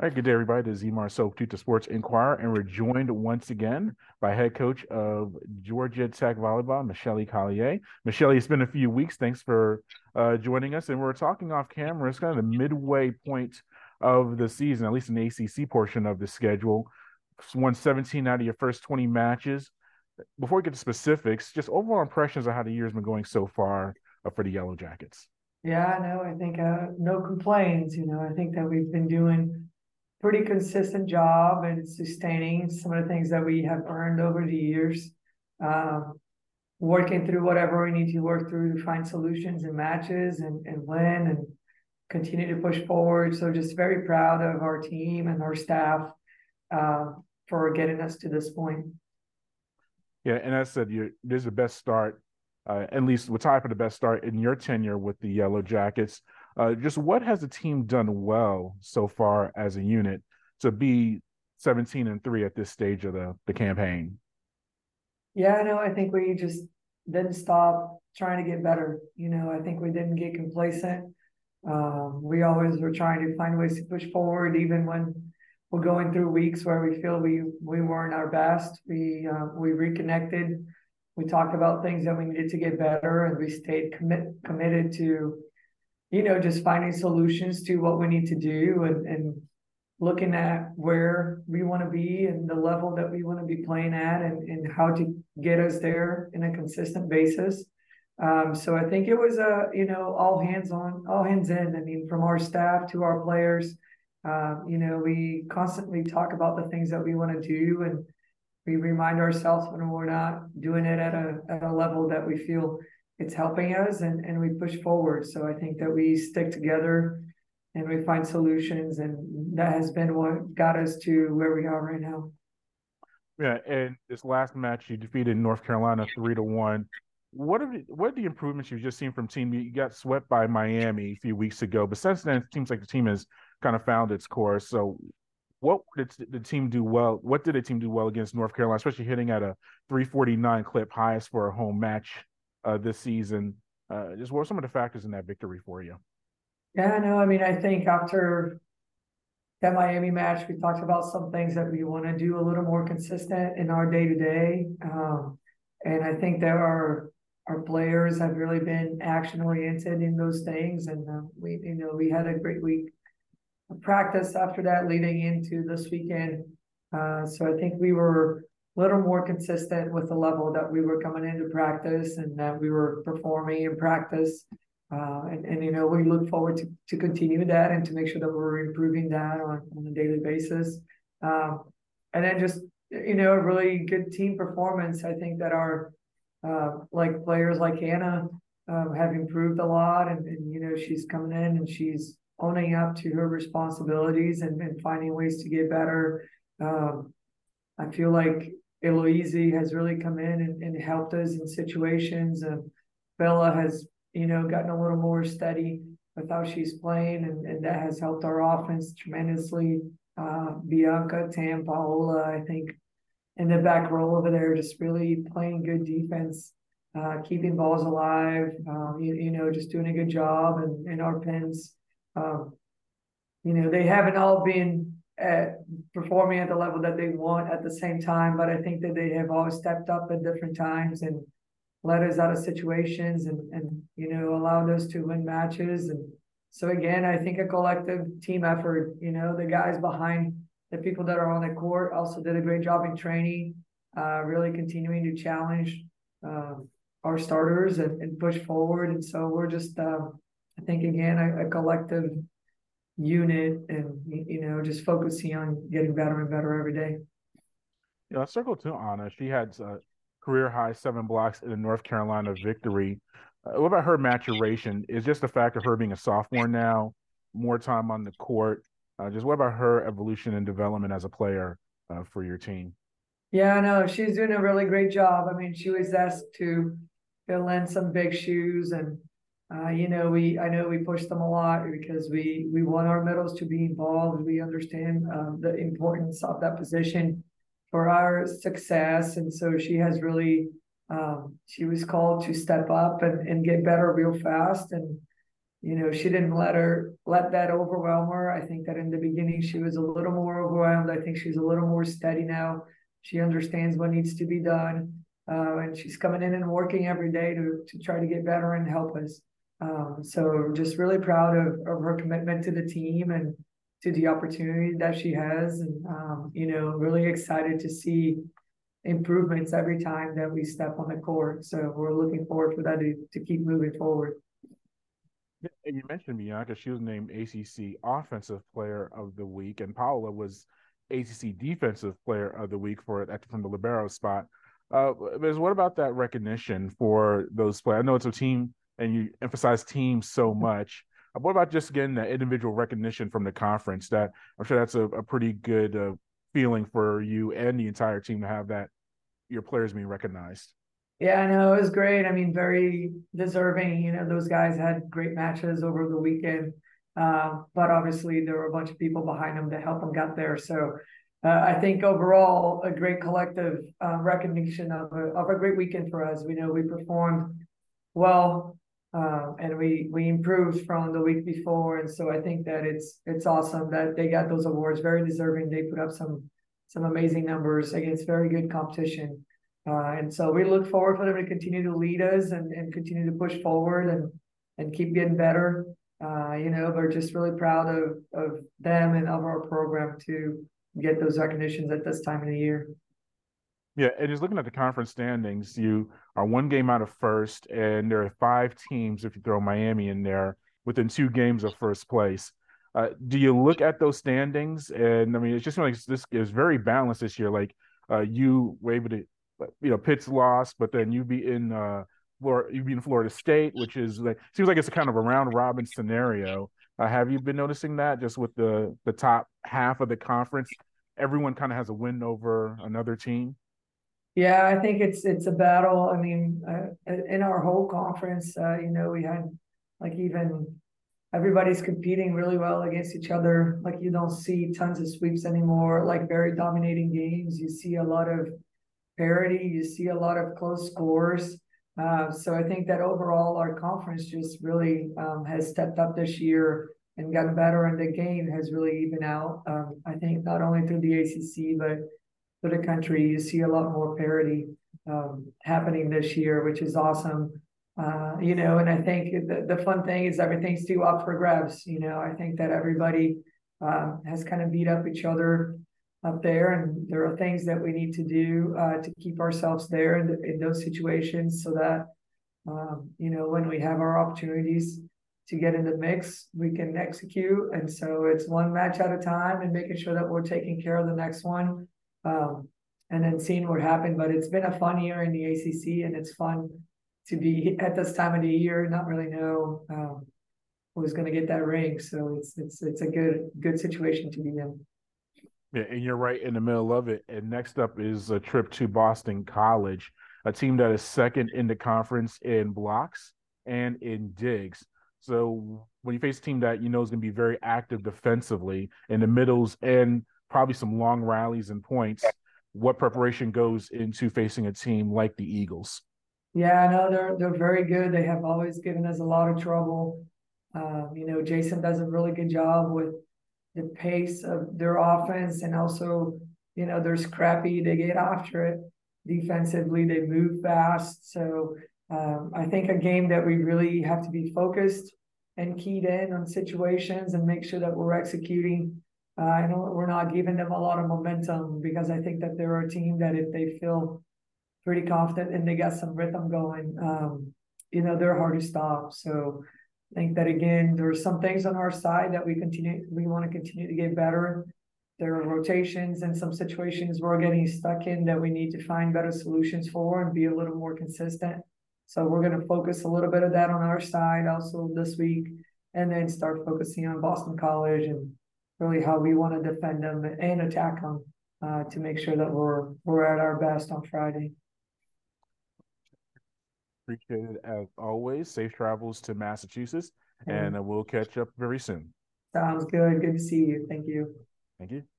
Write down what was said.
All right, good day, everybody. This is Emar Sokuta Sports Inquirer, and we're joined once again by head coach of Georgia Tech Volleyball, Michelle Collier. Michelle, it's been a few weeks. Thanks for uh, joining us. And we're talking off camera. It's kind of the midway point of the season, at least in the ACC portion of the schedule. Won 17 out of your first 20 matches. Before we get to specifics, just overall impressions of how the year's been going so far uh, for the Yellow Jackets. Yeah, no, I think uh, no complaints. You know, I think that we've been doing pretty consistent job and sustaining some of the things that we have earned over the years. Um, working through whatever we need to work through to find solutions and matches and, and win and continue to push forward. So just very proud of our team and our staff uh, for getting us to this point. Yeah, and I said, you this is the best start, uh, at least we're tied for the best start in your tenure with the Yellow Jackets. Uh, just what has the team done well so far as a unit to be 17 and three at this stage of the, the campaign? Yeah, no, I think we just didn't stop trying to get better. You know, I think we didn't get complacent. Um, we always were trying to find ways to push forward, even when we're going through weeks where we feel we we weren't our best. We uh, we reconnected. We talked about things that we needed to get better, and we stayed commit, committed to you know, just finding solutions to what we need to do and, and looking at where we want to be and the level that we want to be playing at and, and how to get us there in a consistent basis. Um, so I think it was a, you know, all hands on, all hands in. I mean, from our staff to our players, um, you know, we constantly talk about the things that we want to do and we remind ourselves when we're not doing it at a, at a level that we feel it's helping us and, and we push forward. So I think that we stick together and we find solutions and that has been what got us to where we are right now. Yeah, and this last match you defeated North Carolina three to one. What the, what are the improvements you've just seen from team? You got swept by Miami a few weeks ago, but since then it seems like the team has kind of found its course. So, what did the team do well? What did the team do well against North Carolina, especially hitting at a 349 clip, highest for a home match uh, this season. Uh, just what are some of the factors in that victory for you? Yeah, no, I mean, I think after that Miami match, we talked about some things that we want to do a little more consistent in our day to day. And I think there are our players have really been action oriented in those things. And uh, we, you know, we had a great week of practice after that leading into this weekend. Uh, so I think we were little more consistent with the level that we were coming into practice and that we were performing in practice. Uh, and, and, you know, we look forward to, to continue that and to make sure that we're improving that on, on a daily basis. Um, and then just, you know, a really good team performance. I think that our, uh, like players like Hannah um, have improved a lot and, and, you know, she's coming in and she's owning up to her responsibilities and, and finding ways to get better. Um, I feel like Eloise has really come in and, and helped us in situations. And Bella has, you know, gotten a little more steady with how she's playing, and, and that has helped our offense tremendously. Uh, Bianca, Tam, Paola, I think, in the back row over there, just really playing good defense, uh, keeping balls alive, um, you, you, know, just doing a good job. And, and our pins, um, you know, they haven't all been at performing at the level that they want at the same time. But I think that they have always stepped up at different times and led us out of situations and, and you know, allowed us to win matches. And so again, I think a collective team effort, you know, the guys behind the people that are on the court also did a great job in training, uh, really continuing to challenge um, our starters and, and, push forward. And so we're just, uh, I think again, a, a collective unit and you know just focusing on getting better and better every day. Yeah, let's circle to Anna. She had a career high seven blocks in the North Carolina victory. Uh, what about her maturation? Is just the fact of her being a sophomore now, more time on the court. Uh, just what about her evolution and development as a player uh, for your team? Yeah, no, she's doing a really great job. I mean, she was asked to fill in some big shoes and uh, you know, we I know we push them a lot because we we want our middles to be involved. We understand um, the importance of that position for our success, and so she has really um, she was called to step up and, and get better real fast. And you know, she didn't let her let that overwhelm her. I think that in the beginning she was a little more overwhelmed. I think she's a little more steady now. She understands what needs to be done, uh, and she's coming in and working every day to to try to get better and help us. Um, so just really proud of, of her commitment to the team and to the opportunity that she has, and um, you know, really excited to see improvements every time that we step on the court. So we're looking forward for that to, to keep moving forward. And you mentioned Bianca; she was named ACC Offensive Player of the Week, and Paola was ACC Defensive Player of the Week for it from the libero spot. Uh, but what about that recognition for those players? I know it's a team, and you emphasize teams so much. Uh, what about just getting that individual recognition from the conference? That I'm sure that's a, a pretty good uh, feeling for you and the entire team to have that your players being recognized. Yeah, I know it was great. I mean, very deserving. You know, those guys had great matches over the weekend, uh, but obviously there were a bunch of people behind them to help them get there. So uh, I think overall a great collective uh, recognition of a, of a great weekend for us. We know we performed well uh, and we we improved from the week before, and so I think that it's it's awesome that they got those awards. Very deserving. They put up some some amazing numbers against very good competition. Uh, and so we look forward for them to continue to lead us and, and continue to push forward and and keep getting better. Uh, you know, we're just really proud of of them and of our program to get those recognitions at this time of the year. Yeah, and just looking at the conference standings, you are one game out of first, and there are five teams if you throw Miami in there within two games of first place. Uh, do you look at those standings? And I mean, it's just like this is very balanced this year. Like uh, you were able to you know, Pitt's lost, but then you be in uh, Florida, you be in Florida State, which is like seems like it's a kind of a round robin scenario. Uh, have you been noticing that just with the the top half of the conference, everyone kind of has a win over another team? Yeah, I think it's it's a battle. I mean, uh, in our whole conference, uh, you know, we had like even everybody's competing really well against each other. Like you don't see tons of sweeps anymore. Like very dominating games. You see a lot of parity. You see a lot of close scores. Uh, so I think that overall our conference just really um, has stepped up this year and gotten better, and the game has really evened out. Um, I think not only through the ACC but for the country, you see a lot more parity um, happening this year, which is awesome. Uh, you know, and I think the, the fun thing is everything's still up for grabs. You know, I think that everybody uh, has kind of beat up each other up there, and there are things that we need to do uh, to keep ourselves there in, in those situations, so that um, you know when we have our opportunities to get in the mix, we can execute. And so it's one match at a time, and making sure that we're taking care of the next one, um, and then seeing what happened. But it's been a fun year in the ACC, and it's fun to be at this time of the year, not really know. Um, who's going to get that ring? So it's it's it's a good good situation to be in. Yeah, and you're right in the middle of it. And next up is a trip to Boston College, a team that is second in the conference in blocks and in digs. So when you face a team that you know is going to be very active defensively in the middles and probably some long rallies and points, what preparation goes into facing a team like the Eagles? Yeah, I know they're they're very good. They have always given us a lot of trouble. Um, you know, Jason does a really good job with the pace of their offense and also, you know, they're scrappy. They get after it defensively. They move fast. So um, I think a game that we really have to be focused and keyed in on situations and make sure that we're executing. Uh, I know we're not giving them a lot of momentum because I think that they're a team that if they feel pretty confident and they got some rhythm going, um, you know, they're hard to stop. So I think that again, there are some things on our side that we continue, we want to continue to get better. There are rotations and some situations we're getting stuck in that we need to find better solutions for and be a little more consistent. So we're going to focus a little bit of that on our side also this week, and then start focusing on Boston College and really how we want to defend them and attack them uh, to make sure that we're we're at our best on Friday. Appreciate it as always. Safe travels to Massachusetts, and we'll catch up very soon. Sounds good. Good to see you. Thank you. Thank you.